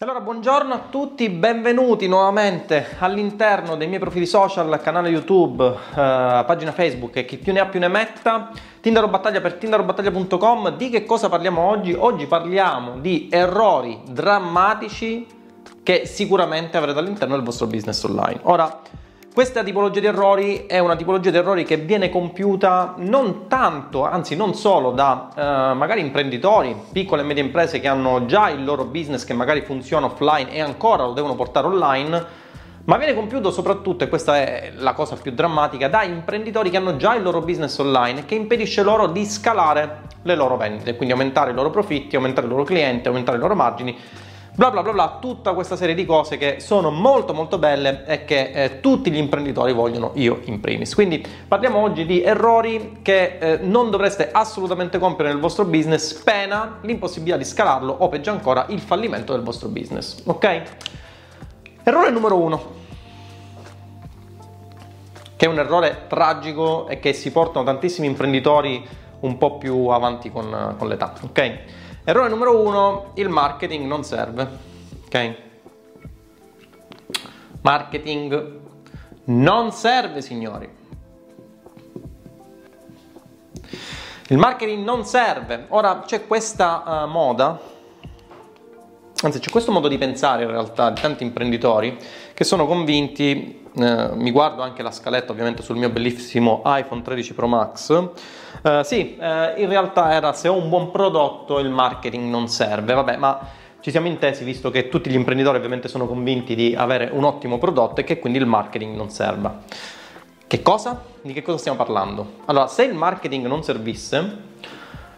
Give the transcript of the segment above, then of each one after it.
Allora, buongiorno a tutti, benvenuti nuovamente all'interno dei miei profili social, canale YouTube, eh, pagina Facebook e chi più ne ha più ne metta. Tindaro Battaglia per tindarobattaglia.com. Di che cosa parliamo oggi? Oggi parliamo di errori drammatici che sicuramente avrete all'interno del vostro business online. Ora, questa tipologia di errori è una tipologia di errori che viene compiuta non tanto, anzi non solo da eh, magari imprenditori, piccole e medie imprese che hanno già il loro business che magari funziona offline e ancora lo devono portare online, ma viene compiuto soprattutto, e questa è la cosa più drammatica, da imprenditori che hanno già il loro business online che impedisce loro di scalare le loro vendite, quindi aumentare i loro profitti, aumentare i loro clienti, aumentare i loro margini bla bla bla bla, tutta questa serie di cose che sono molto molto belle e che eh, tutti gli imprenditori vogliono, io in primis. Quindi parliamo oggi di errori che eh, non dovreste assolutamente compiere nel vostro business, pena l'impossibilità di scalarlo o peggio ancora il fallimento del vostro business, ok? Errore numero uno, che è un errore tragico e che si portano tantissimi imprenditori un po' più avanti con, con l'età, ok? Errore numero uno, il marketing non serve. Ok? Marketing non serve, signori. Il marketing non serve. Ora c'è questa uh, moda, anzi c'è questo modo di pensare in realtà di tanti imprenditori che sono convinti, eh, mi guardo anche la scaletta ovviamente sul mio bellissimo iPhone 13 Pro Max, eh, sì, eh, in realtà era se ho un buon prodotto il marketing non serve, vabbè, ma ci siamo intesi visto che tutti gli imprenditori ovviamente sono convinti di avere un ottimo prodotto e che quindi il marketing non serva. Che cosa? Di che cosa stiamo parlando? Allora, se il marketing non servisse,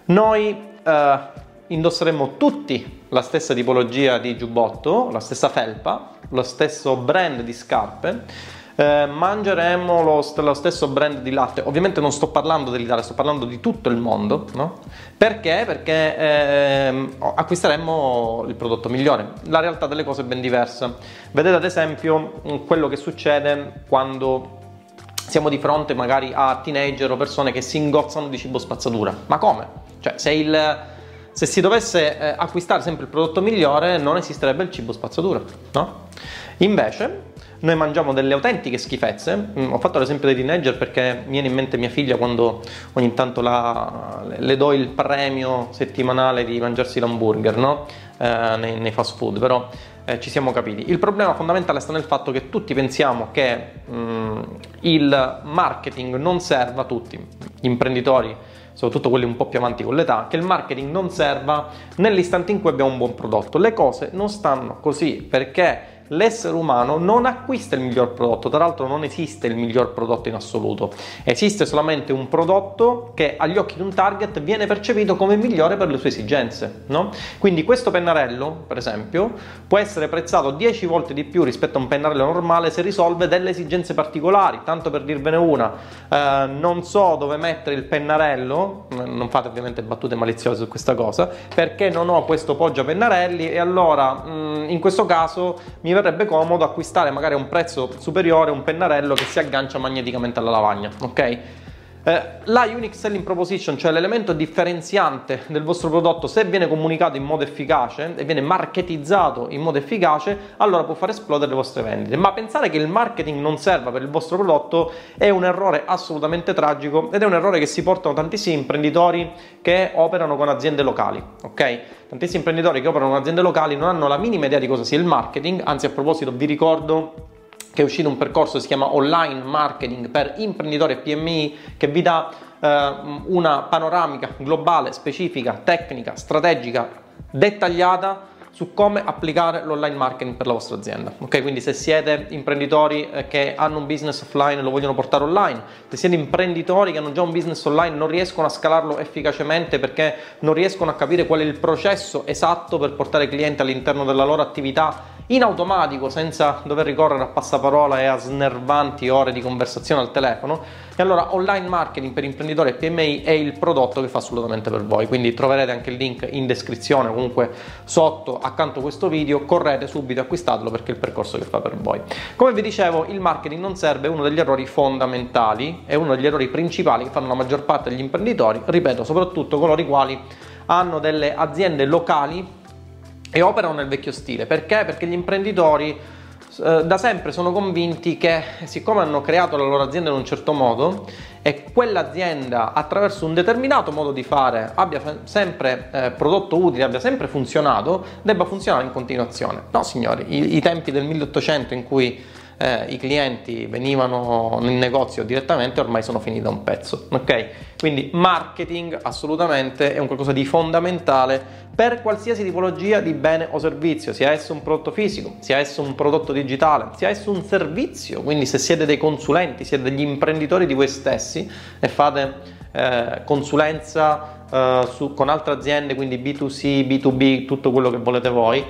noi eh, indosseremmo tutti la stessa tipologia di giubbotto, la stessa felpa, lo stesso brand di scarpe, eh, mangeremo lo, lo, stesso brand di latte. Ovviamente non sto parlando dell'Italia, sto parlando di tutto il mondo, no? Perché? Perché eh, acquisteremmo il prodotto migliore. La realtà delle cose è ben diversa. Vedete ad esempio quello che succede quando siamo di fronte magari a teenager o persone che si ingozzano di cibo spazzatura. Ma come? Cioè, se il se si dovesse eh, acquistare sempre il prodotto migliore non esisterebbe il cibo spazzatura, no? Invece noi mangiamo delle autentiche schifezze. Mm, ho fatto l'esempio dei teenager perché mi viene in mente mia figlia quando ogni tanto la, le do il premio settimanale di mangiarsi l'hamburger no? eh, nei, nei, fast food, però eh, ci siamo capiti. Il problema fondamentale sta nel fatto che tutti pensiamo che mm, il marketing non serva a tutti, gli imprenditori soprattutto quelli un po' più avanti con l'età, che il marketing non serva nell'istante in cui abbiamo un buon prodotto. Le cose non stanno così perché l'essere umano non acquista il miglior prodotto, tra l'altro non esiste il miglior prodotto in assoluto, esiste solamente un prodotto che agli occhi di un target viene percepito come migliore per le sue esigenze, no? Quindi questo pennarello, per esempio, può essere prezzato 10 volte di più rispetto a un pennarello normale se risolve delle esigenze particolari, tanto per dirvene una, eh, non so dove mettere il pennarello, non fate ovviamente battute maliziose su questa cosa, perché non ho questo poggio a pennarelli e allora mh, mm, in questo caso mi verrebbe comodo acquistare magari a un prezzo superiore un pennarello che si aggancia magneticamente alla lavagna, ok? Eh, la Unique Selling Proposition, cioè l'elemento differenziante del vostro prodotto, se viene comunicato in modo efficace e viene marketizzato in modo efficace, allora può far esplodere le vostre vendite. Ma pensare che il marketing non serva per il vostro prodotto è un errore assolutamente tragico ed è un errore che si portano tantissimi imprenditori che operano con aziende locali, ok? Tantissimi imprenditori che operano con aziende locali non hanno la minima idea di cosa sia il marketing, anzi a proposito vi ricordo che è uscito un percorso che si chiama Online Marketing per imprenditori e PMI che vi dà eh, una panoramica globale, specifica, tecnica, strategica, dettagliata su come applicare l'online marketing per la vostra azienda. Ok, quindi se siete imprenditori eh, che hanno un business offline e lo vogliono portare online, se siete imprenditori che hanno già un business online e non riescono a scalarlo efficacemente perché non riescono a capire qual è il processo esatto per portare clienti all'interno della loro attività in automatico senza dover ricorrere a passaparola e a snervanti ore di conversazione al telefono. E allora online marketing per imprenditori e PMI è il prodotto che fa assolutamente per voi. Quindi troverete anche il link in descrizione, comunque sotto accanto a questo video, correte subito acquistatelo perché è il percorso che fa per voi. Come vi dicevo, il marketing non serve, è uno degli errori fondamentali, è uno degli errori principali che fanno la maggior parte degli imprenditori, ripeto, soprattutto coloro i quali hanno delle aziende locali e operano nel vecchio stile. Perché? Perché gli imprenditori eh, da sempre sono convinti che siccome hanno creato la loro azienda in un certo modo e quell'azienda attraverso un determinato modo di fare abbia sempre eh, prodotto utile, abbia sempre funzionato, debba funzionare in continuazione. No signori, i, i tempi del 1800 in cui eh, i clienti venivano in negozio direttamente ormai sono finiti da un pezzo, ok? Quindi marketing assolutamente è un qualcosa di fondamentale per qualsiasi tipologia di bene o servizio, sia esso un prodotto fisico, sia esso un prodotto digitale, sia esso un servizio, quindi se siete dei consulenti, siete degli imprenditori di voi stessi e fate eh, consulenza eh, su, con altre aziende, quindi B2C, B2B, tutto quello che volete voi,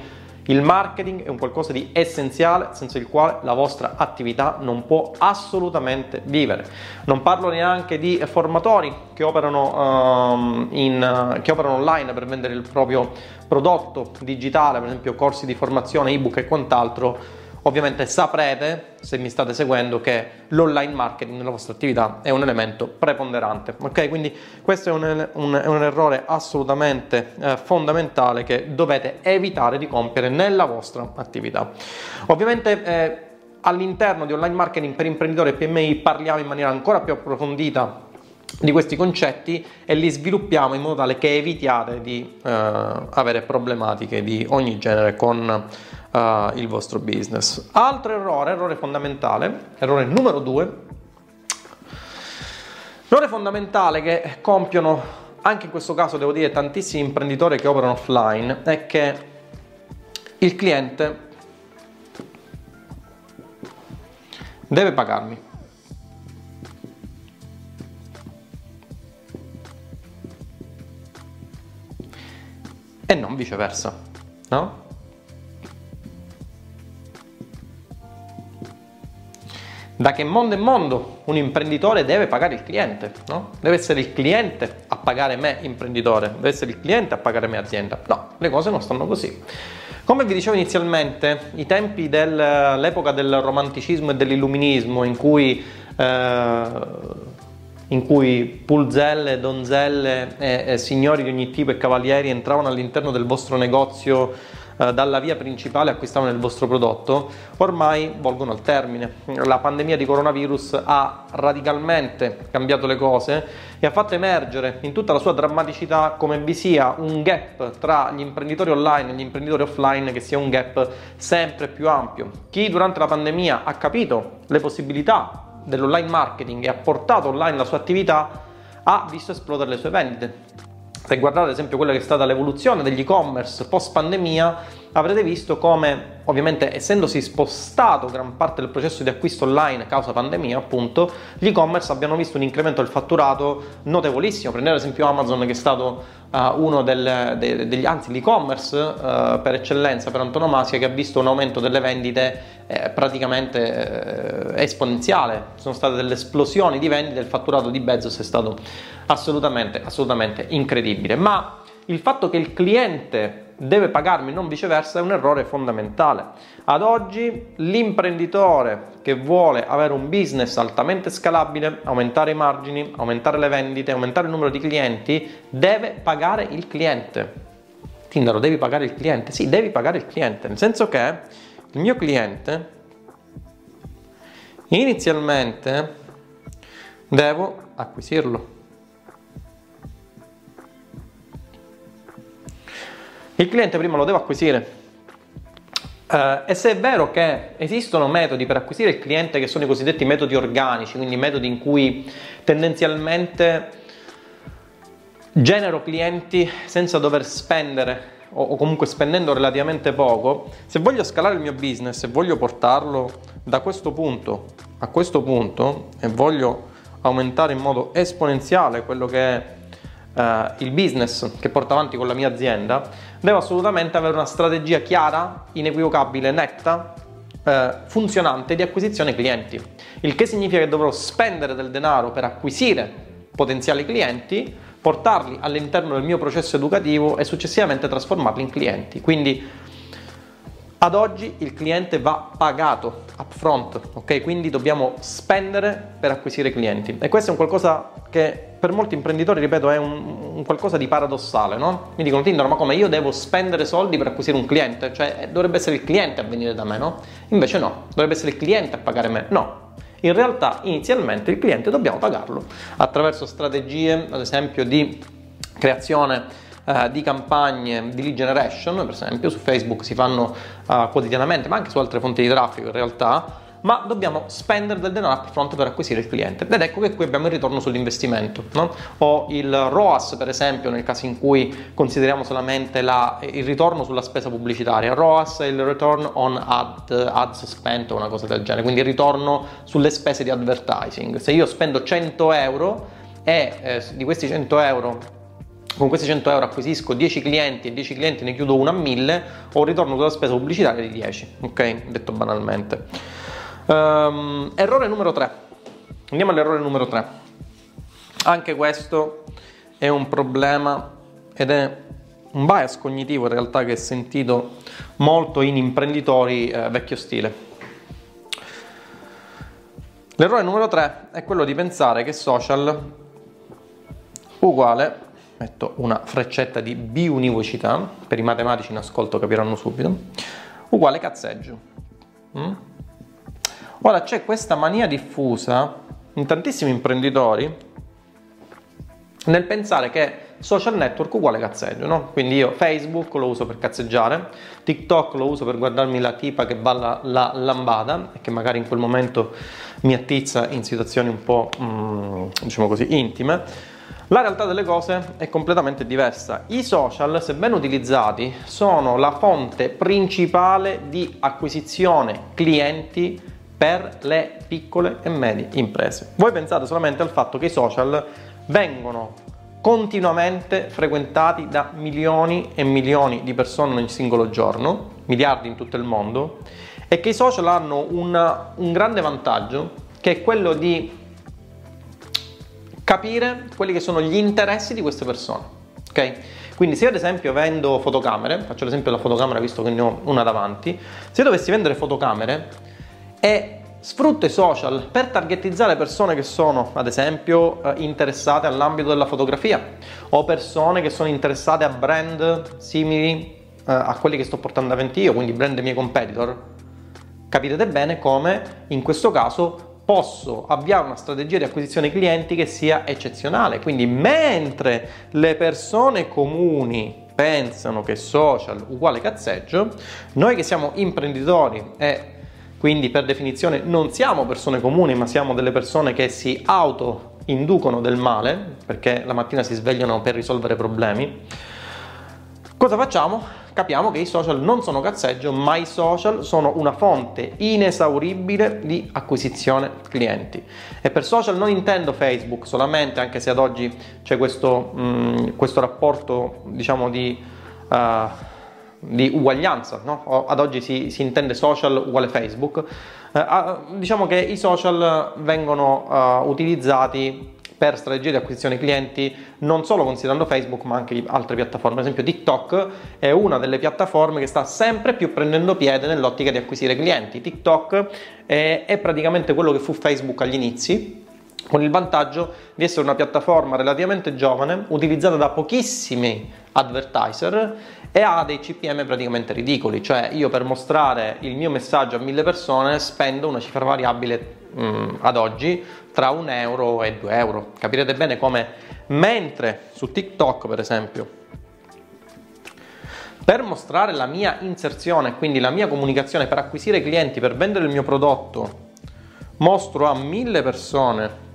il marketing è un qualcosa di essenziale senza il quale la vostra attività non può assolutamente vivere. Non parlo neanche di formatori che operano, um, in, uh, che operano online per vendere il proprio prodotto digitale, per esempio corsi di formazione, ebook e quant'altro Ovviamente saprete, se mi state seguendo, che l'online marketing nella vostra attività è un elemento preponderante. Ok, quindi questo è un, un, è un errore assolutamente eh, fondamentale che dovete evitare di compiere nella vostra attività. Ovviamente eh, all'interno di online marketing per imprenditori e PMI parliamo in maniera ancora più approfondita di questi concetti e li sviluppiamo in modo tale che evitiate di eh, avere problematiche di ogni genere con uh, il vostro business. Altro errore, errore fondamentale, errore numero due, errore fondamentale che compiono anche in questo caso devo dire tantissimi imprenditori che operano offline è che il cliente deve pagarmi. E non viceversa, no? Da che mondo è mondo un imprenditore deve pagare il cliente, no? Deve essere il cliente a pagare me imprenditore, deve essere il cliente a pagare me azienda. No, le cose non stanno così. Come vi dicevo inizialmente, i tempi dell'epoca del romanticismo e dell'illuminismo in cui, eh, in cui pulzelle, donzelle e, e signori di ogni tipo e cavalieri entravano all'interno del vostro negozio eh, dalla via principale acquistavano il vostro prodotto, ormai volgono al termine. La pandemia di coronavirus ha radicalmente cambiato le cose e ha fatto emergere in tutta la sua drammaticità come vi sia un gap tra gli imprenditori online e gli imprenditori offline che sia un gap sempre più ampio. Chi durante la pandemia ha capito le possibilità dell'online marketing e ha portato online la sua attività ha visto esplodere le sue vendite. Se guardate ad esempio quella che è stata l'evoluzione degli e-commerce post pandemia, avrete visto come, ovviamente, essendosi spostato gran parte del processo di acquisto online causa pandemia, appunto, gli e-commerce abbiano visto un incremento del fatturato notevolissimo. Prendete ad esempio Amazon, che è stato uh, uno del, de, degli, anzi, l'e-commerce uh, per eccellenza, per antonomasia, che ha visto un aumento delle vendite eh, praticamente eh, esponenziale. Sono state delle esplosioni di vendite, il fatturato di Bezos è stato assolutamente, assolutamente incredibile. Ma il fatto che il cliente deve pagarmi, non viceversa, è un errore fondamentale. Ad oggi l'imprenditore che vuole avere un business altamente scalabile, aumentare i margini, aumentare le vendite, aumentare il numero di clienti, deve pagare il cliente. Tindaro, devi pagare il cliente? Sì, devi pagare il cliente, nel senso che il mio cliente inizialmente devo acquisirlo Il cliente prima lo devo acquisire. Uh, e se è vero che esistono metodi per acquisire il cliente che sono i cosiddetti metodi organici, quindi metodi in cui tendenzialmente genero clienti senza dover spendere o, o comunque spendendo relativamente poco, se voglio scalare il mio business e voglio portarlo da questo punto a questo punto e voglio aumentare in modo esponenziale quello che è uh, il business che porto avanti con la mia azienda, devo assolutamente avere una strategia chiara, inequivocabile, netta, uh, funzionante di acquisizione clienti. Il che significa che dovrò spendere del denaro per acquisire potenziali clienti, portarli all'interno del mio processo educativo e successivamente trasformarli in clienti. Quindi ad oggi il cliente va pagato upfront, ok? Quindi dobbiamo spendere per acquisire clienti e questo è un qualcosa che per molti imprenditori, ripeto, è un, un qualcosa di paradossale, no? Mi dicono, Tinder, ma come io devo spendere soldi per acquisire un cliente? Cioè, eh, dovrebbe essere il cliente a venire da me, no? Invece no, dovrebbe essere il cliente a pagare me. No, in realtà inizialmente il cliente dobbiamo pagarlo attraverso strategie, ad esempio, di creazione eh, di campagne di lead generation, per esempio su Facebook si fanno eh, quotidianamente, ma anche su altre fonti di traffico in realtà ma dobbiamo spendere del denaro upfront per acquisire il cliente. Ed ecco che qui abbiamo il ritorno sull'investimento. No? O il ROAS, per esempio, nel caso in cui consideriamo solamente la, il ritorno sulla spesa pubblicitaria. ROAS è il return on ad, ads spent o una cosa del genere, quindi il ritorno sulle spese di advertising. Se io spendo 100 euro e eh, di questi 100 euro con questi 100 euro acquisisco 10 clienti e 10 clienti ne chiudo uno a 1000, ho un ritorno sulla spesa pubblicitaria di 10, ok? Detto banalmente. Um, errore numero 3. Andiamo all'errore numero 3. Anche questo è un problema ed è un bias cognitivo in realtà che è sentito molto in imprenditori eh, vecchio stile. L'errore numero 3 è quello di pensare che social uguale, metto una freccetta di biunivocità, per i matematici in ascolto capiranno subito, uguale cazzeggio. Mm? Ora c'è questa mania diffusa in tantissimi imprenditori nel pensare che social network uguale cazzeggio, no? Quindi io Facebook lo uso per cazzeggiare, TikTok lo uso per guardarmi la tipa che balla la lambada e che magari in quel momento mi attizza in situazioni un po' mm, diciamo così intime. La realtà delle cose è completamente diversa. I social, se ben utilizzati, sono la fonte principale di acquisizione clienti per le piccole e medie imprese. Voi pensate solamente al fatto che i social vengono continuamente frequentati da milioni e milioni di persone ogni singolo giorno, miliardi in tutto il mondo, e che i social hanno una, un grande vantaggio che è quello di capire quelli che sono gli interessi di queste persone. Ok? Quindi se io ad esempio vendo fotocamere, faccio l'esempio della fotocamera visto che ne ho una davanti, se io dovessi vendere fotocamere e sfrutto i social per targetizzare persone che sono, ad esempio, eh, interessate all'ambito della fotografia o persone che sono interessate a brand simili eh, a quelli che sto portando avanti io, quindi brand miei competitor. Capirete bene come in questo caso posso avviare una strategia di acquisizione clienti che sia eccezionale. Quindi mentre le persone comuni pensano che social uguale cazzeggio, noi che siamo imprenditori e quindi per definizione non siamo persone comuni, ma siamo delle persone che si auto-inducono del male, perché la mattina si svegliano per risolvere problemi. Cosa facciamo? Capiamo che i social non sono cazzeggio, ma i social sono una fonte inesauribile di acquisizione clienti. E per social non intendo Facebook solamente, anche se ad oggi c'è questo, mh, mm, questo rapporto, diciamo, di... Uh, di uguaglianza, no? ad oggi si, si, intende social uguale Facebook, eh, diciamo che i social vengono uh, utilizzati per strategie di acquisizione clienti non solo considerando Facebook ma anche altre piattaforme, ad esempio TikTok è una delle piattaforme che sta sempre più prendendo piede nell'ottica di acquisire clienti, TikTok è, è praticamente quello che fu Facebook agli inizi, con il vantaggio di essere una piattaforma relativamente giovane, utilizzata da pochissimi advertiser e ha dei CPM praticamente ridicoli, cioè io per mostrare il mio messaggio a mille persone spendo una cifra variabile mh, mm, ad oggi tra un euro e due euro. Capirete bene come mentre su TikTok per esempio per mostrare la mia inserzione, quindi la mia comunicazione per acquisire clienti, per vendere il mio prodotto, mostro a mille persone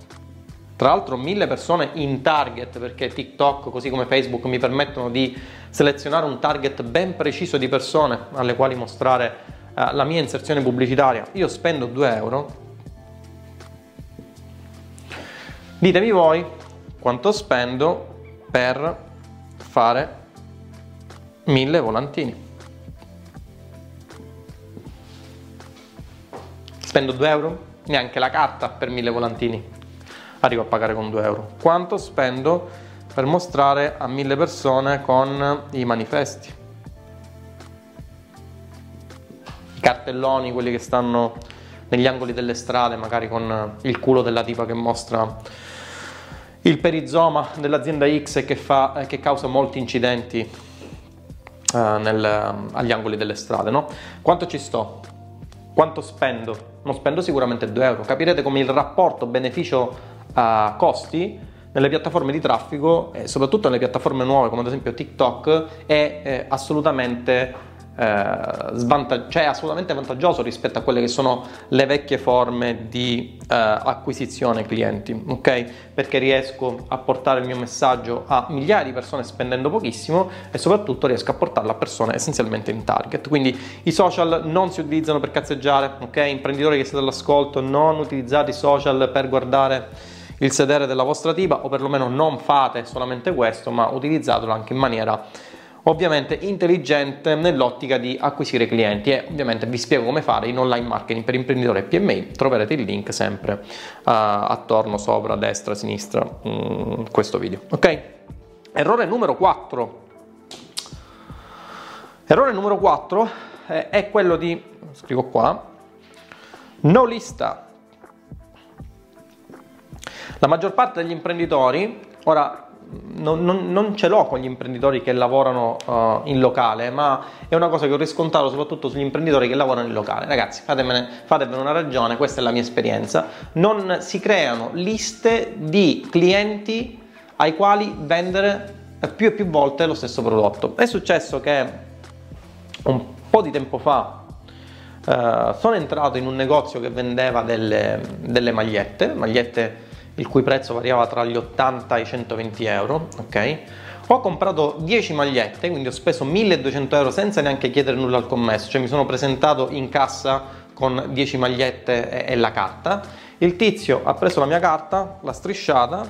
tra l'altro mille persone in target perché TikTok così come Facebook mi permettono di selezionare un target ben preciso di persone alle quali mostrare eh, la mia inserzione pubblicitaria. Io spendo 2 euro. Ditemi voi quanto spendo per fare 1000 volantini. Spendo 2 euro? Neanche la carta per 1000 volantini arrivo a pagare con 2 euro. Quanto spendo per mostrare a mille persone con i manifesti? I cartelloni, quelli che stanno negli angoli delle strade, magari con il culo della tipa che mostra il perizoma dell'azienda X che, fa, che causa molti incidenti uh, nel, agli angoli delle strade. No? Quanto ci sto? Quanto spendo? Non spendo sicuramente 2 euro. Capirete come il rapporto beneficio-costi nelle piattaforme di traffico e soprattutto nelle piattaforme nuove come ad esempio TikTok è eh, assolutamente eh, svantag- cioè assolutamente vantaggioso rispetto a quelle che sono le vecchie forme di eh, acquisizione clienti, ok? Perché riesco a portare il mio messaggio a migliaia di persone spendendo pochissimo e soprattutto riesco a portarlo a persone essenzialmente in target. Quindi i social non si utilizzano per cazzeggiare, ok? Imprenditori che siete all'ascolto, non utilizzate i social per guardare il sedere della vostra tipa o perlomeno non fate solamente questo, ma utilizzatelo anche in maniera ovviamente intelligente nell'ottica di acquisire clienti. E ovviamente vi spiego come fare in online marketing. Per imprenditori e PMI troverete il link sempre uh, attorno sopra destra sinistra um, questo video. Ok? Errore numero 4 errore numero 4 eh, è quello di scrivo qua no lista la maggior parte degli imprenditori ora non, non, non, ce l'ho con gli imprenditori che lavorano uh, in locale, ma è una cosa che ho riscontrato soprattutto sugli imprenditori che lavorano in locale. Ragazzi, fatevene una ragione, questa è la mia esperienza. Non si creano liste di clienti ai quali vendere più e più volte lo stesso prodotto. È successo che un po' di tempo fa uh, sono entrato in un negozio che vendeva delle, delle magliette, magliette il cui prezzo variava tra gli 80 e i 120 euro, ok? Ho comprato 10 magliette, quindi ho speso 1200 euro senza neanche chiedere nulla al commesso, cioè mi sono presentato in cassa con 10 magliette e, e la carta. Il tizio ha preso la mia carta, l'ha strisciata,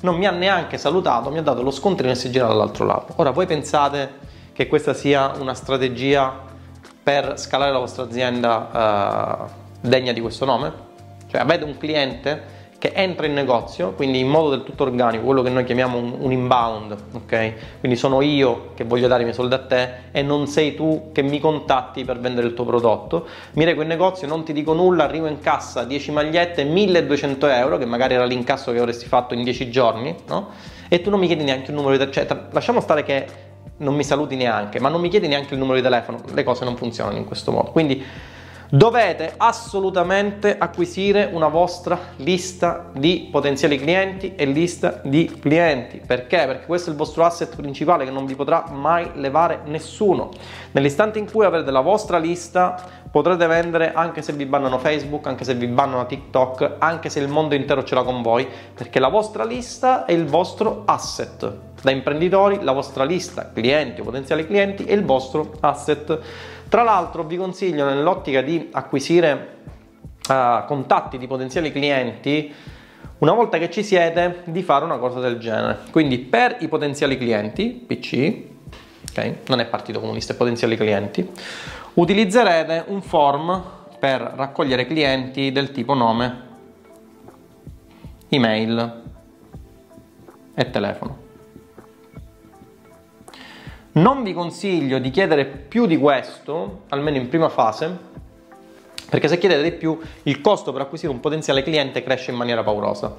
non mi ha neanche salutato, mi ha dato lo scontrino e si è girato dall'altro lato. Ora voi pensate che questa sia una strategia per scalare la vostra azienda uh, degna di questo nome? Cioè avete un cliente che entra in negozio, quindi in modo del tutto organico, quello che noi chiamiamo un, un, inbound, ok? Quindi sono io che voglio dare i miei soldi a te e non sei tu che mi contatti per vendere il tuo prodotto. Mi reco in negozio, non ti dico nulla, arrivo in cassa 10 magliette, 1200 euro, che magari era l'incasso che avresti fatto in 10 giorni, no? E tu non mi chiedi neanche un numero di cioè lasciamo stare che non mi saluti neanche, ma non mi chiedi neanche il numero di telefono, le cose non funzionano in questo modo. Quindi Dovete assolutamente acquisire una vostra lista di potenziali clienti e lista di clienti. Perché? Perché questo è il vostro asset principale che non vi potrà mai levare nessuno. Nell'istante in cui avrete la vostra lista, potrete vendere anche se vi bannano Facebook, anche se vi bannano TikTok, anche se il mondo intero ce l'ha con voi, perché la vostra lista è il vostro asset. Da imprenditori, la vostra lista clienti o potenziali clienti è il vostro asset tra l'altro vi consiglio nell'ottica di acquisire uh, contatti di potenziali clienti, una volta che ci siete, di fare una cosa del genere. Quindi per i potenziali clienti, PC, okay, non è partito comunista, è potenziali clienti, utilizzerete un form per raccogliere clienti del tipo nome, email e telefono. Non vi consiglio di chiedere più di questo, almeno in prima fase, perché se chiedete di più il costo per acquisire un potenziale cliente cresce in maniera paurosa.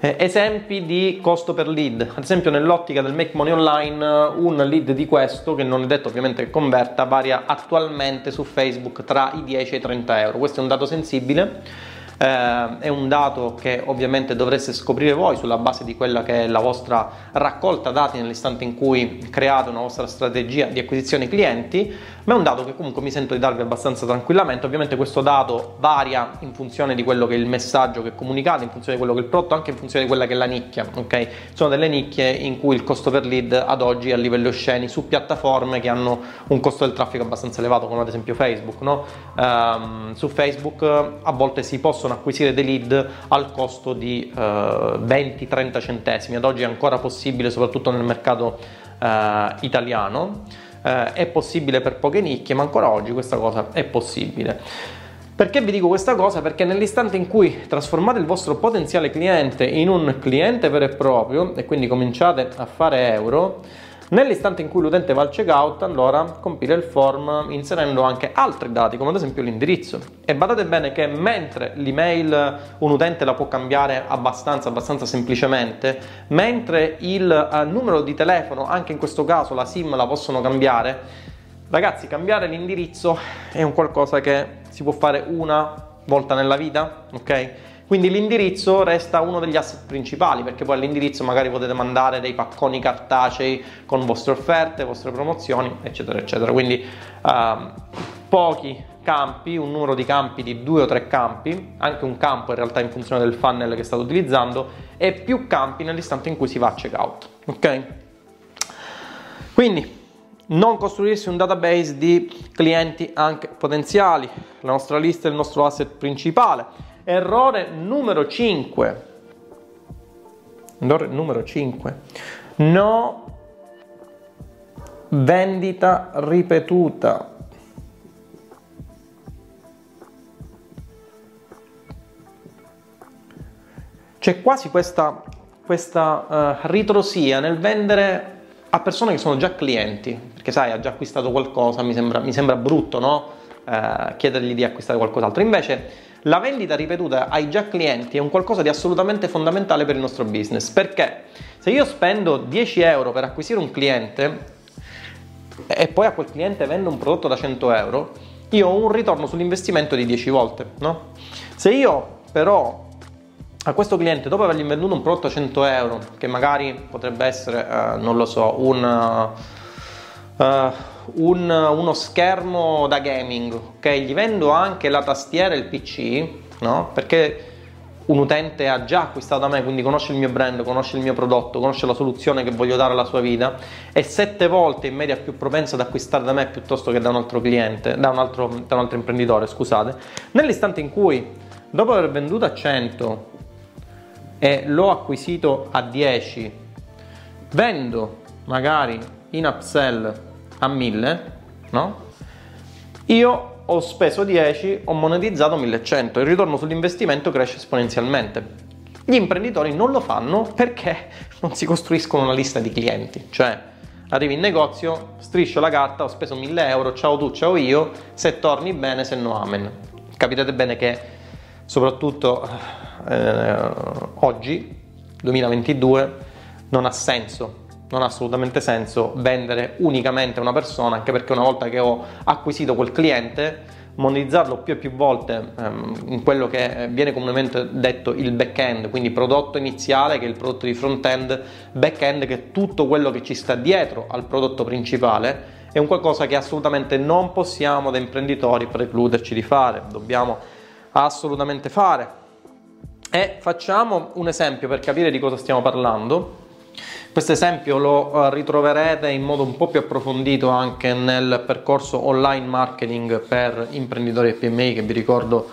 Eh, esempi di costo per lead, ad esempio nell'ottica del make money online un lead di questo, che non è detto ovviamente che converta, varia attualmente su Facebook tra i 10 e i 30 euro. Questo è un dato sensibile eh, è un dato che ovviamente dovreste scoprire voi sulla base di quella che è la vostra raccolta dati nell'istante in cui create una vostra strategia di acquisizione clienti, ma è un dato che comunque mi sento di darvi abbastanza tranquillamente. Ovviamente questo dato varia in funzione di quello che è il messaggio che comunicate, in funzione di quello che è il prodotto, anche in funzione di quella che è la nicchia, ok? Sono delle nicchie in cui il costo per lead ad oggi a livello osceni su piattaforme che hanno un costo del traffico abbastanza elevato, come ad esempio Facebook, no? Um, su Facebook a volte si possono possono acquisire dei lead al costo di eh, 20-30 centesimi. Ad oggi è ancora possibile, soprattutto nel mercato eh, italiano. Eh, è possibile per poche nicchie, ma ancora oggi questa cosa è possibile. Perché vi dico questa cosa? Perché nell'istante in cui trasformate il vostro potenziale cliente in un cliente vero e proprio e quindi cominciate a fare euro, Nell'istante in cui l'utente va al checkout, allora compila il form inserendo anche altri dati, come ad esempio l'indirizzo. E badate bene che mentre l'email un utente la può cambiare abbastanza, abbastanza semplicemente, mentre il uh, numero di telefono, anche in questo caso la SIM la possono cambiare, ragazzi, cambiare l'indirizzo è un qualcosa che si può fare una volta nella vita, ok? Quindi l'indirizzo resta uno degli asset principali perché poi all'indirizzo magari potete mandare dei pacconi cartacei con vostre offerte, vostre promozioni, eccetera, eccetera. Quindi uh, pochi campi, un numero di campi di due o tre campi, anche un campo in realtà in funzione del funnel che state utilizzando e più campi nell'istante in cui si va a checkout. Ok? Quindi non costruirsi un database di clienti anche potenziali. La nostra lista è il nostro asset principale Errore numero 5. Errore numero 5. No vendita ripetuta. C'è quasi questa, questa uh, ritrosia nel vendere a persone che sono già clienti, perché sai, ha già acquistato qualcosa, mi sembra, mi sembra brutto, no? Uh, chiedergli di acquistare qualcos'altro. Invece la vendita ripetuta ai già clienti è un qualcosa di assolutamente fondamentale per il nostro business perché se io spendo 10 euro per acquisire un cliente e poi a quel cliente vendo un prodotto da 100 euro, io ho un ritorno sull'investimento di 10 volte, no? Se io però a questo cliente, dopo avergli venduto un prodotto a 100 euro, che magari potrebbe essere, eh, non lo so, un... Uh, un, uno schermo da gaming, ok? Gli vendo anche la tastiera e il PC, no? Perché un utente ha già acquistato da me, quindi conosce il mio brand, conosce il mio prodotto, conosce la soluzione che voglio dare alla sua vita, è sette volte in media più propenso ad acquistare da me piuttosto che da un altro cliente, da un altro, da un altro imprenditore, scusate. Nell'istante in cui, dopo aver venduto a 100 e l'ho acquisito a 10, vendo magari in upsell a 1000, no? Io ho speso 10, ho monetizzato 1100, il ritorno sull'investimento cresce esponenzialmente. Gli imprenditori non lo fanno perché non si costruiscono una lista di clienti, cioè arrivi in negozio, striscio la carta, ho speso 1000 euro, ciao tu, ciao io, se torni bene, se no amen. Capite bene che soprattutto eh, oggi, 2022, non ha senso non ha assolutamente senso vendere unicamente a una persona, anche perché una volta che ho acquisito quel cliente, monetizzarlo più e più volte ehm, in quello che viene comunemente detto il back-end, quindi prodotto iniziale che è il prodotto di front-end, back-end che è tutto quello che ci sta dietro al prodotto principale, è un qualcosa che assolutamente non possiamo da imprenditori precluderci di fare, dobbiamo assolutamente fare. E facciamo un esempio per capire di cosa stiamo parlando. Questo esempio lo eh, ritroverete in modo un po' più approfondito anche nel percorso online marketing per imprenditori e PMI che vi ricordo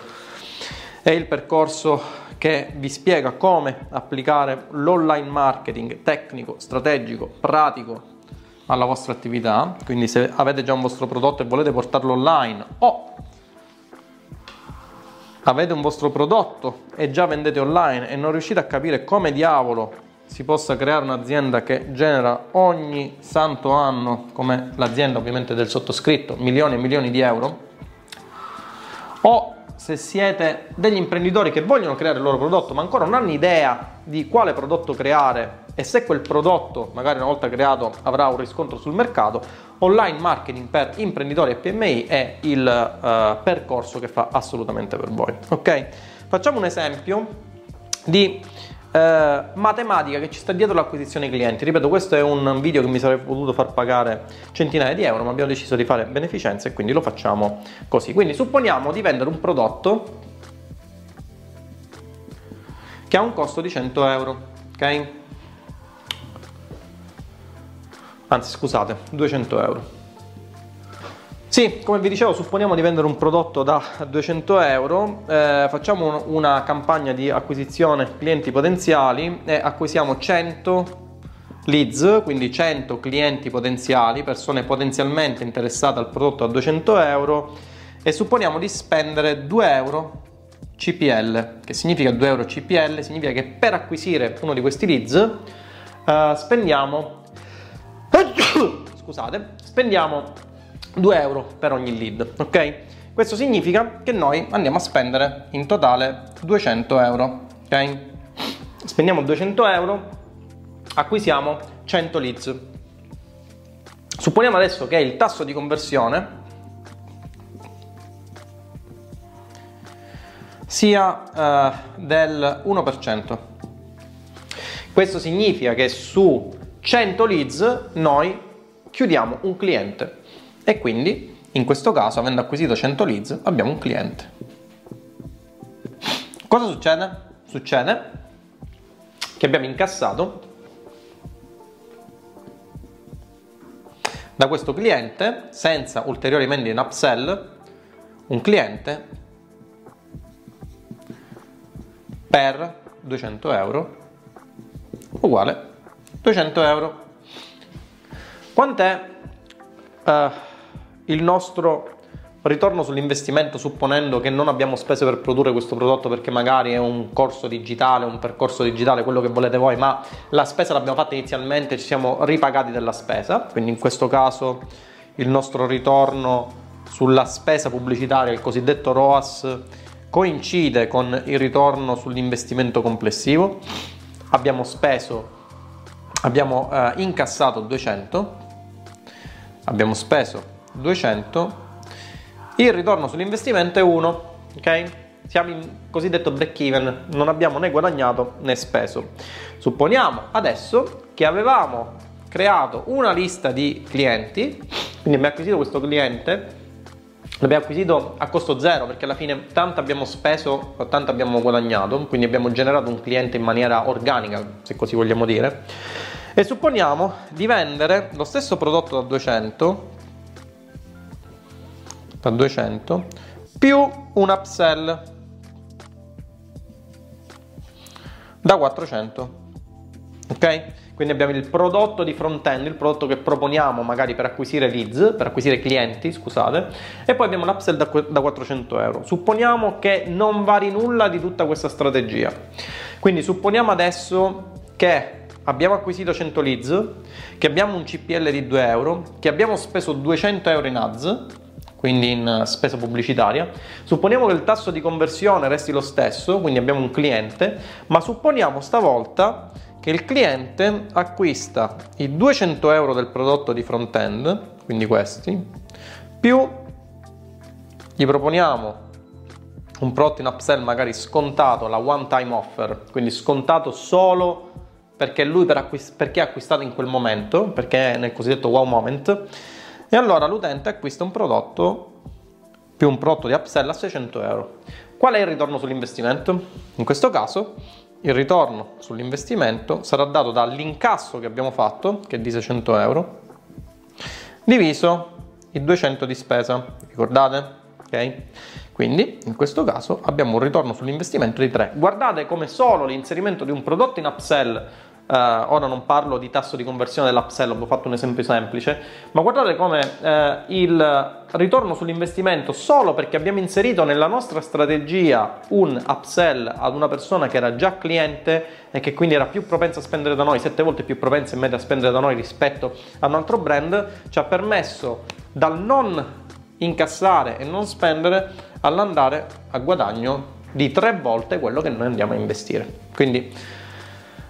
è il percorso che vi spiega come applicare l'online marketing tecnico, strategico, pratico alla vostra attività. Quindi se avete già un vostro prodotto e volete portarlo online o avete un vostro prodotto e già vendete online e non riuscite a capire come diavolo si possa creare un'azienda che genera ogni santo anno, come l'azienda ovviamente del sottoscritto, milioni e milioni di euro, o se siete degli imprenditori che vogliono creare il loro prodotto ma ancora non hanno idea di quale prodotto creare e se quel prodotto magari una volta creato avrà un riscontro sul mercato, online marketing per imprenditori e PMI è il uh, percorso che fa assolutamente per voi. Ok? Facciamo un esempio di eh, matematica che ci sta dietro l'acquisizione clienti. Ripeto, questo è un video che mi sarebbe potuto far pagare centinaia di euro, ma abbiamo deciso di fare beneficenza e quindi lo facciamo così. Quindi supponiamo di vendere un prodotto che ha un costo di 100 euro, ok? Anzi, scusate, 200 euro. Sì, come vi dicevo, supponiamo di vendere un prodotto da 200 euro, eh, facciamo una campagna di acquisizione clienti potenziali e acquisiamo 100 leads, quindi 100 clienti potenziali, persone potenzialmente interessate al prodotto a 200 euro e supponiamo di spendere 2 euro CPL, che significa 2 euro CPL, significa che per acquisire uno di questi leads eh, spendiamo scusate, spendiamo 2 euro per ogni lead, ok? Questo significa che noi andiamo a spendere in totale 200 euro, ok? Spendiamo 200 euro, acquisiamo 100 leads. Supponiamo adesso che il tasso di conversione sia eh, del 1%. Questo significa che su 100 leads noi chiudiamo un cliente e quindi in questo caso avendo acquisito 100 leads abbiamo un cliente. Cosa succede? Succede che abbiamo incassato da questo cliente senza ulteriori vendite in upsell un cliente per 200 euro uguale 200 euro quant'è uh, il nostro ritorno sull'investimento supponendo che non abbiamo spese per produrre questo prodotto perché magari è un corso digitale, un percorso digitale, quello che volete voi, ma la spesa l'abbiamo fatta inizialmente, ci siamo ripagati della spesa, quindi in questo caso il nostro ritorno sulla spesa pubblicitaria, il cosiddetto ROAS, coincide con il ritorno sull'investimento complessivo. Abbiamo speso, abbiamo eh, incassato 200 abbiamo speso 200, il ritorno sull'investimento è 1, ok? Siamo in cosiddetto break even, non abbiamo né guadagnato né speso. Supponiamo adesso che avevamo creato una lista di clienti, quindi abbiamo acquisito questo cliente, l'abbiamo acquisito a costo zero perché alla fine tanto abbiamo speso, tanto abbiamo guadagnato, quindi abbiamo generato un cliente in maniera organica, se così vogliamo dire e supponiamo di vendere lo stesso prodotto da 200 da 200 più un upsell. Da 400 ok? Quindi abbiamo il prodotto di front-end, il prodotto che proponiamo magari per acquisire leads, per acquisire clienti, scusate, e poi abbiamo l'upsell da, da 400 euro. Supponiamo che non vari nulla di tutta questa strategia. Quindi supponiamo adesso che abbiamo acquisito 100 leads, che abbiamo un CPL di 2 euro, che abbiamo speso 200 euro in ads, quindi in eh, spesa pubblicitaria. Supponiamo che il tasso di conversione resti lo stesso, quindi abbiamo un cliente, ma supponiamo stavolta che il cliente acquista i 200 euro del prodotto di front-end, quindi questi, più gli proponiamo un prodotto in upsell magari scontato, la one time offer, quindi scontato solo perché lui per acquist- perché ha acquistato in quel momento, perché è nel cosiddetto wow moment, e allora l'utente acquista un prodotto più un prodotto di upsell a 600 euro. Qual è il ritorno sull'investimento? In questo caso il ritorno sull'investimento sarà dato dall'incasso che abbiamo fatto, che è di 600 euro, diviso i 200 di spesa, ricordate? Ok? Quindi in questo caso abbiamo un ritorno sull'investimento di 3. Guardate come solo l'inserimento di un prodotto in upsell Uh, ora non parlo di tasso di conversione dell'upsell, ho fatto un esempio semplice, ma guardate come uh, il ritorno sull'investimento solo perché abbiamo inserito nella nostra strategia un upsell ad una persona che era già cliente e che quindi era più propensa a spendere da noi, 7 volte più propensa in media a spendere da noi rispetto a un altro brand, ci ha permesso dal non incassare e non spendere all'andare a guadagno di tre volte quello che noi andiamo a investire. Quindi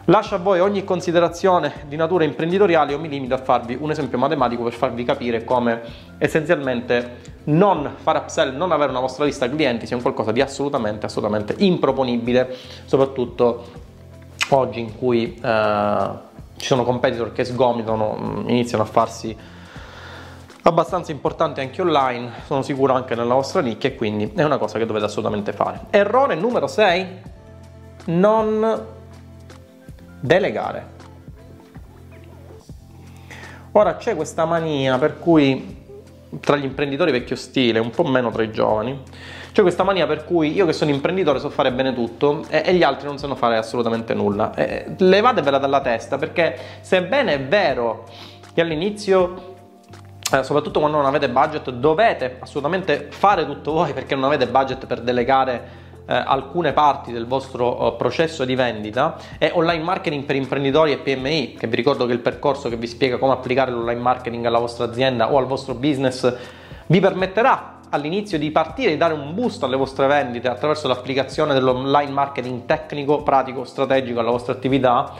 Lascio a voi ogni considerazione di natura imprenditoriale, io mi limito a farvi un esempio matematico per farvi capire come essenzialmente non fare upsell, non avere una vostra lista clienti sia un qualcosa di assolutamente, assolutamente improponibile, soprattutto oggi in cui eh, ci sono competitor che sgomitano, mm, iniziano a farsi abbastanza importanti anche online, sono sicuro anche nella vostra nicchia e quindi è una cosa che dovete assolutamente fare. Errore numero 6, non delegare. Ora c'è questa mania per cui tra gli imprenditori vecchio stile, un po' meno tra i giovani, c'è questa mania per cui io che sono imprenditore so fare bene tutto e, e gli altri non sanno fare assolutamente nulla. E, levatevela dalla testa perché sebbene è vero che all'inizio eh, soprattutto quando non avete budget, dovete assolutamente fare tutto voi perché non avete budget per delegare eh, alcune parti del vostro eh, processo di vendita e online marketing per imprenditori e PMI, che vi ricordo che il percorso che vi spiega come applicare l'online marketing alla vostra azienda o al vostro business, vi permetterà all'inizio di partire e dare un boost alle vostre vendite attraverso l'applicazione dell'online marketing tecnico, pratico, strategico alla vostra attività.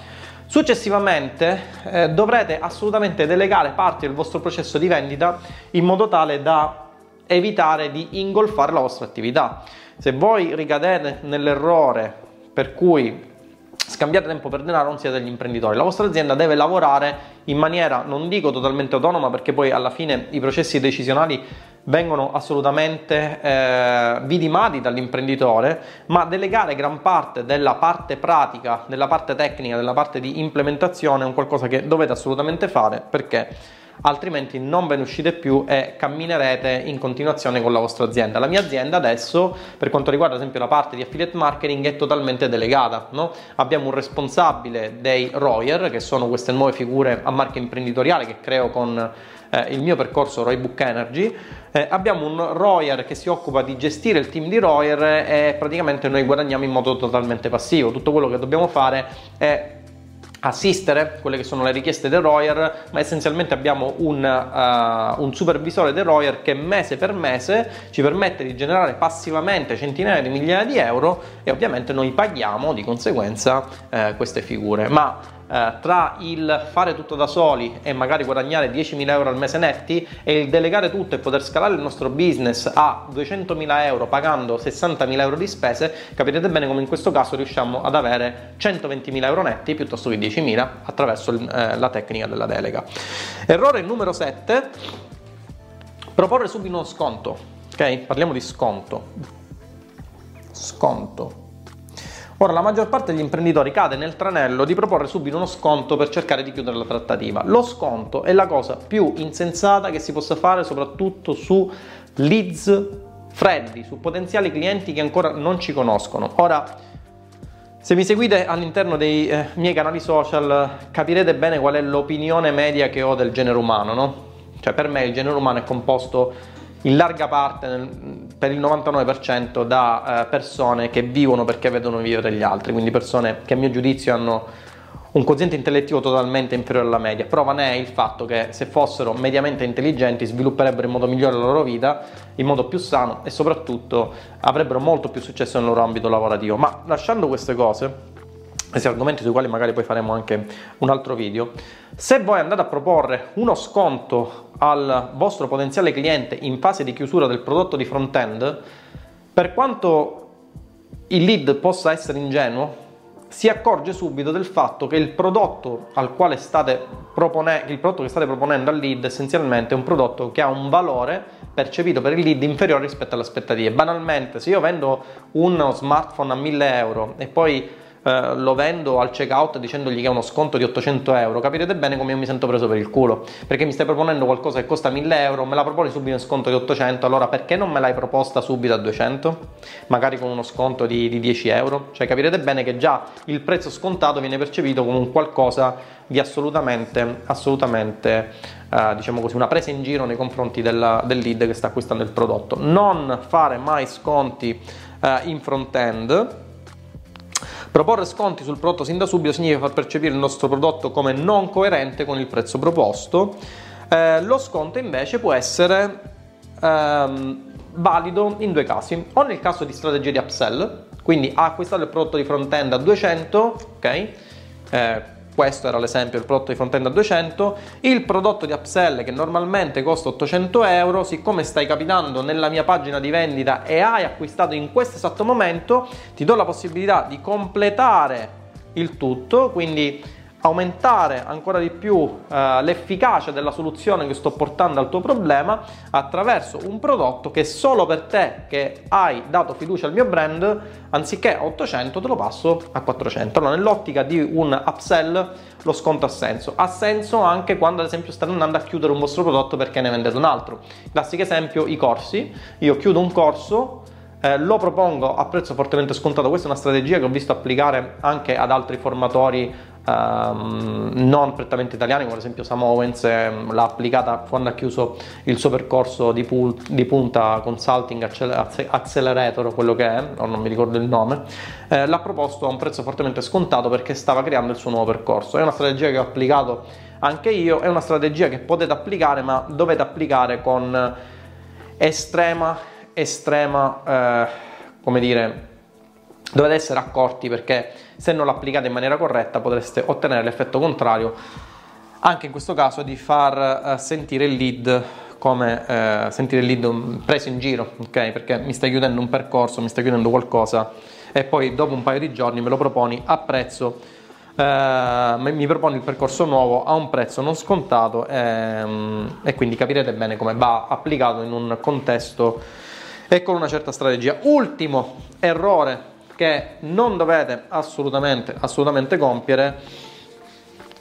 Successivamente eh, dovrete assolutamente delegare parti del vostro processo di vendita in modo tale da evitare di ingolfare la vostra attività. Se voi ricadete nell'errore per cui scambiate tempo per denaro non siete degli imprenditori. La vostra azienda deve lavorare in maniera, non dico totalmente autonoma, perché poi alla fine i processi decisionali vengono assolutamente eh, vidimati dall'imprenditore, ma delegare gran parte della parte pratica, della parte tecnica, della parte di implementazione è un qualcosa che dovete assolutamente fare perché altrimenti non ve ne uscite più e camminerete in continuazione con la vostra azienda. La mia azienda adesso, per quanto riguarda ad esempio la parte di affiliate marketing, è totalmente delegata. No? Abbiamo un responsabile dei Royer, che sono queste nuove figure a marca imprenditoriale che creo con eh, il mio percorso Roybook Energy. Eh, abbiamo un Royer che si occupa di gestire il team di Royer e praticamente noi guadagniamo in modo totalmente passivo. Tutto quello che dobbiamo fare è assistere quelle che sono le richieste del Royer, ma essenzialmente abbiamo un, uh, un, supervisore del Royer che mese per mese ci permette di generare passivamente centinaia di migliaia di euro e ovviamente noi paghiamo di conseguenza uh, queste figure. Ma eh, tra il fare tutto da soli e magari guadagnare 10.000 euro al mese netti e il delegare tutto e poter scalare il nostro business a 200.000 euro pagando 60.000 euro di spese, capirete bene come in questo caso riusciamo ad avere 120.000 euro netti piuttosto che 10.000 attraverso eh, la tecnica della delega. Errore numero 7, proporre subito uno sconto. Ok? Parliamo di sconto. Sconto. Ora, la maggior parte degli imprenditori cade nel tranello di proporre subito uno sconto per cercare di chiudere la trattativa. Lo sconto è la cosa più insensata che si possa fare, soprattutto su leads freddi, su potenziali clienti che ancora non ci conoscono. Ora, se mi seguite all'interno dei eh, miei canali social, capirete bene qual è l'opinione media che ho del genere umano, no? Cioè, per me il genere umano è composto in larga parte, per il 99%, da eh, persone che vivono perché vedono vivere gli altri, quindi persone che a mio giudizio hanno un quoziente intellettivo totalmente inferiore alla media. Prova ne è il fatto che se fossero mediamente intelligenti svilupperebbero in modo migliore la loro vita, in modo più sano e soprattutto avrebbero molto più successo nel loro ambito lavorativo. Ma lasciando queste cose, questi argomenti sui quali magari poi faremo anche un altro video, se voi andate a proporre uno sconto al vostro potenziale cliente in fase di chiusura del prodotto di front-end, per quanto il lead possa essere ingenuo, si accorge subito del fatto che il prodotto al quale state proponendo, il prodotto che state proponendo al lead essenzialmente è un prodotto che ha un valore percepito per il lead inferiore rispetto alle aspettative. Banalmente, se io vendo uno smartphone a 1000 euro e poi eh, lo vendo al checkout dicendogli che è uno sconto di 800 euro, capirete bene come io mi sento preso per il culo. Perché mi stai proponendo qualcosa che costa 1000 euro, me la proponi subito in sconto di 800, allora perché non me l'hai proposta subito a 200? Magari con uno sconto di, di 10 euro? Cioè capirete bene che già il prezzo scontato viene percepito come un qualcosa di assolutamente, assolutamente eh, diciamo così, una presa in giro nei confronti della, del lead che sta acquistando il prodotto. Non fare mai sconti eh, in front-end Proporre sconti sul prodotto sin da subito significa far percepire il nostro prodotto come non coerente con il prezzo proposto. Eh, lo sconto invece può essere ehm, valido in due casi, o nel caso di strategie di upsell, quindi ha acquistato il prodotto di front-end a 200, ok? Eh, questo era l'esempio del prodotto di front-end a 200, il prodotto di upsell che normalmente costa 800 euro, siccome stai capitando nella mia pagina di vendita e hai acquistato in questo esatto momento, ti do la possibilità di completare il tutto, quindi aumentare ancora di più eh, l'efficacia della soluzione che sto portando al tuo problema attraverso un prodotto che solo per te che hai dato fiducia al mio brand, anziché a 800 te lo passo a 400. Allora, nell'ottica di un upsell lo sconto ha senso. Ha senso anche quando ad esempio state andando a chiudere un vostro prodotto perché ne vendete un altro. Classico esempio, i corsi. Io chiudo un corso eh, lo propongo a prezzo fortemente scontato, questa è una strategia che ho visto applicare anche ad altri formatori ehm, non prettamente italiani, come ad esempio Sam Owens ehm, l'ha applicata quando ha chiuso il suo percorso di, pul- di punta Consulting Accelerator, quello che è, non mi ricordo il nome, eh, l'ha proposto a un prezzo fortemente scontato perché stava creando il suo nuovo percorso. È una strategia che ho applicato anche io, è una strategia che potete applicare, ma dovete applicare con estrema, estrema, eh, come dire, dovete essere accorti perché se non l'applicate in maniera corretta potreste ottenere l'effetto contrario anche in questo caso di far uh, sentire il lead come uh, sentire il lead preso in giro ok? Perché mi stai chiudendo un percorso mi stai chiudendo qualcosa e poi dopo un paio di giorni me lo proponi a prezzo uh, mi proponi il percorso nuovo a un prezzo non scontato um, e quindi capirete bene come va applicato in un contesto e con una certa strategia. Ultimo errore che non dovete assolutamente, assolutamente compiere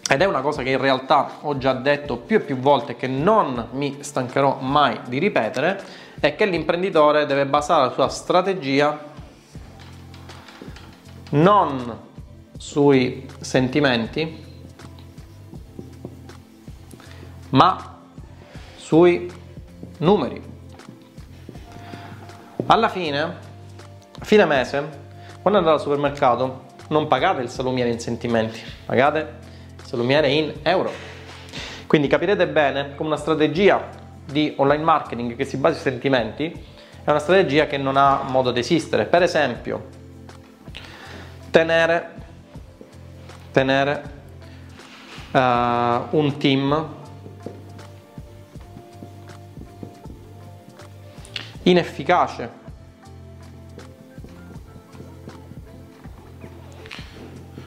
ed è una cosa che in realtà ho già detto più e più volte che non mi stancherò mai di ripetere, è che l'imprenditore deve basare la sua strategia non sui sentimenti, ma sui numeri. Alla fine, fine mese, quando andate al supermercato non pagate il salumiere in sentimenti, pagate il salumiere in euro. Quindi capirete bene come una strategia di online marketing che si basa sui sentimenti è una strategia che non ha modo di esistere. Per esempio, tenere, tenere uh, un team inefficace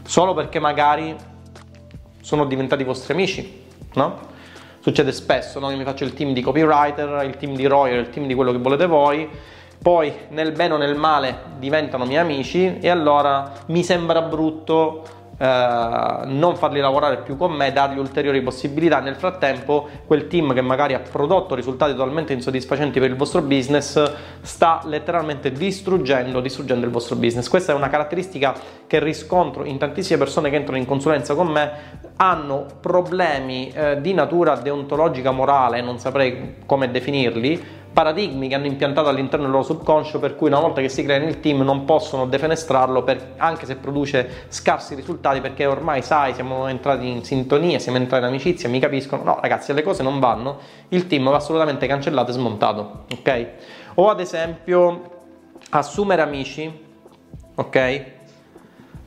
solo perché magari sono diventati vostri amici, no? Succede spesso, no? Io mi faccio il team di copywriter, il team di Royer, il team di quello che volete voi, poi nel bene o nel male diventano miei amici e allora mi sembra brutto eh, non farli lavorare più con me, dargli ulteriori possibilità. Nel frattempo, quel team che magari ha prodotto risultati totalmente insoddisfacenti per il vostro business sta letteralmente distruggendo, distruggendo il vostro business. Questa è una caratteristica che riscontro in tantissime persone che entrano in consulenza con me. Hanno problemi eh, di natura deontologica morale, non saprei come definirli, paradigmi che hanno impiantato all'interno del loro subconscio per cui una volta che si crea nel team non possono defenestrarlo per, anche se produce scarsi risultati perché ormai sai siamo entrati in sintonia, siamo entrati in amicizia, mi capiscono, no ragazzi le cose non vanno, il team va assolutamente cancellato e smontato, ok? O ad esempio assumere amici, ok?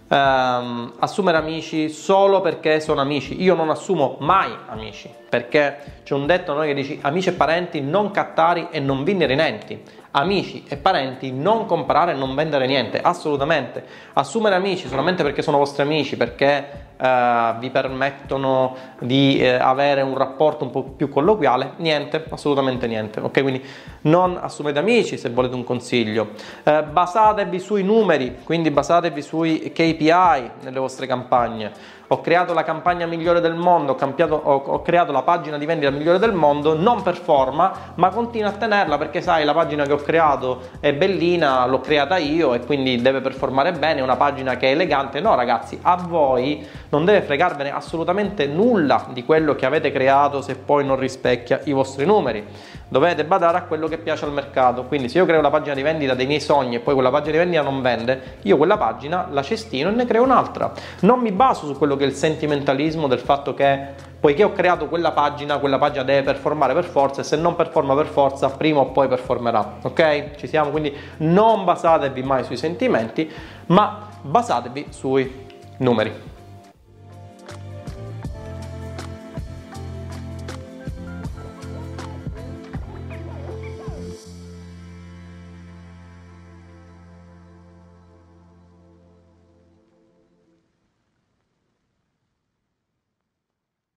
Um, assumere amici solo perché sono amici. Io non assumo mai amici perché c'è un detto noi che dice amici e parenti non cattari e non vinnere inenti amici e parenti non comprare e non vendere niente, assolutamente. Assumere amici solamente perché sono vostri amici, perché eh, vi permettono di eh, avere un rapporto un po' più colloquiale, niente, assolutamente niente. Ok, quindi non assumete amici se volete un consiglio. Eh, basatevi sui numeri, quindi basatevi sui KPI nelle vostre campagne ho creato la campagna migliore del mondo, ho, cambiato, ho, ho, creato la pagina di vendita migliore del mondo, non per forma, ma continuo a tenerla perché sai, la pagina che ho creato è bellina, l'ho creata io e quindi deve performare bene, è una pagina che è elegante. No ragazzi, a voi non deve fregarvene assolutamente nulla di quello che avete creato se poi non rispecchia i vostri numeri. Dovete badare a quello che piace al mercato. Quindi se io creo la pagina di vendita dei miei sogni e poi quella pagina di vendita non vende, io quella pagina la cestino e ne creo un'altra. Non mi baso su quello che è il sentimentalismo del fatto che poiché ho creato quella pagina, quella pagina deve performare per forza e se non performa per forza, prima o poi performerà. Ok? Ci siamo? Quindi non basatevi mai sui sentimenti, ma basatevi sui numeri.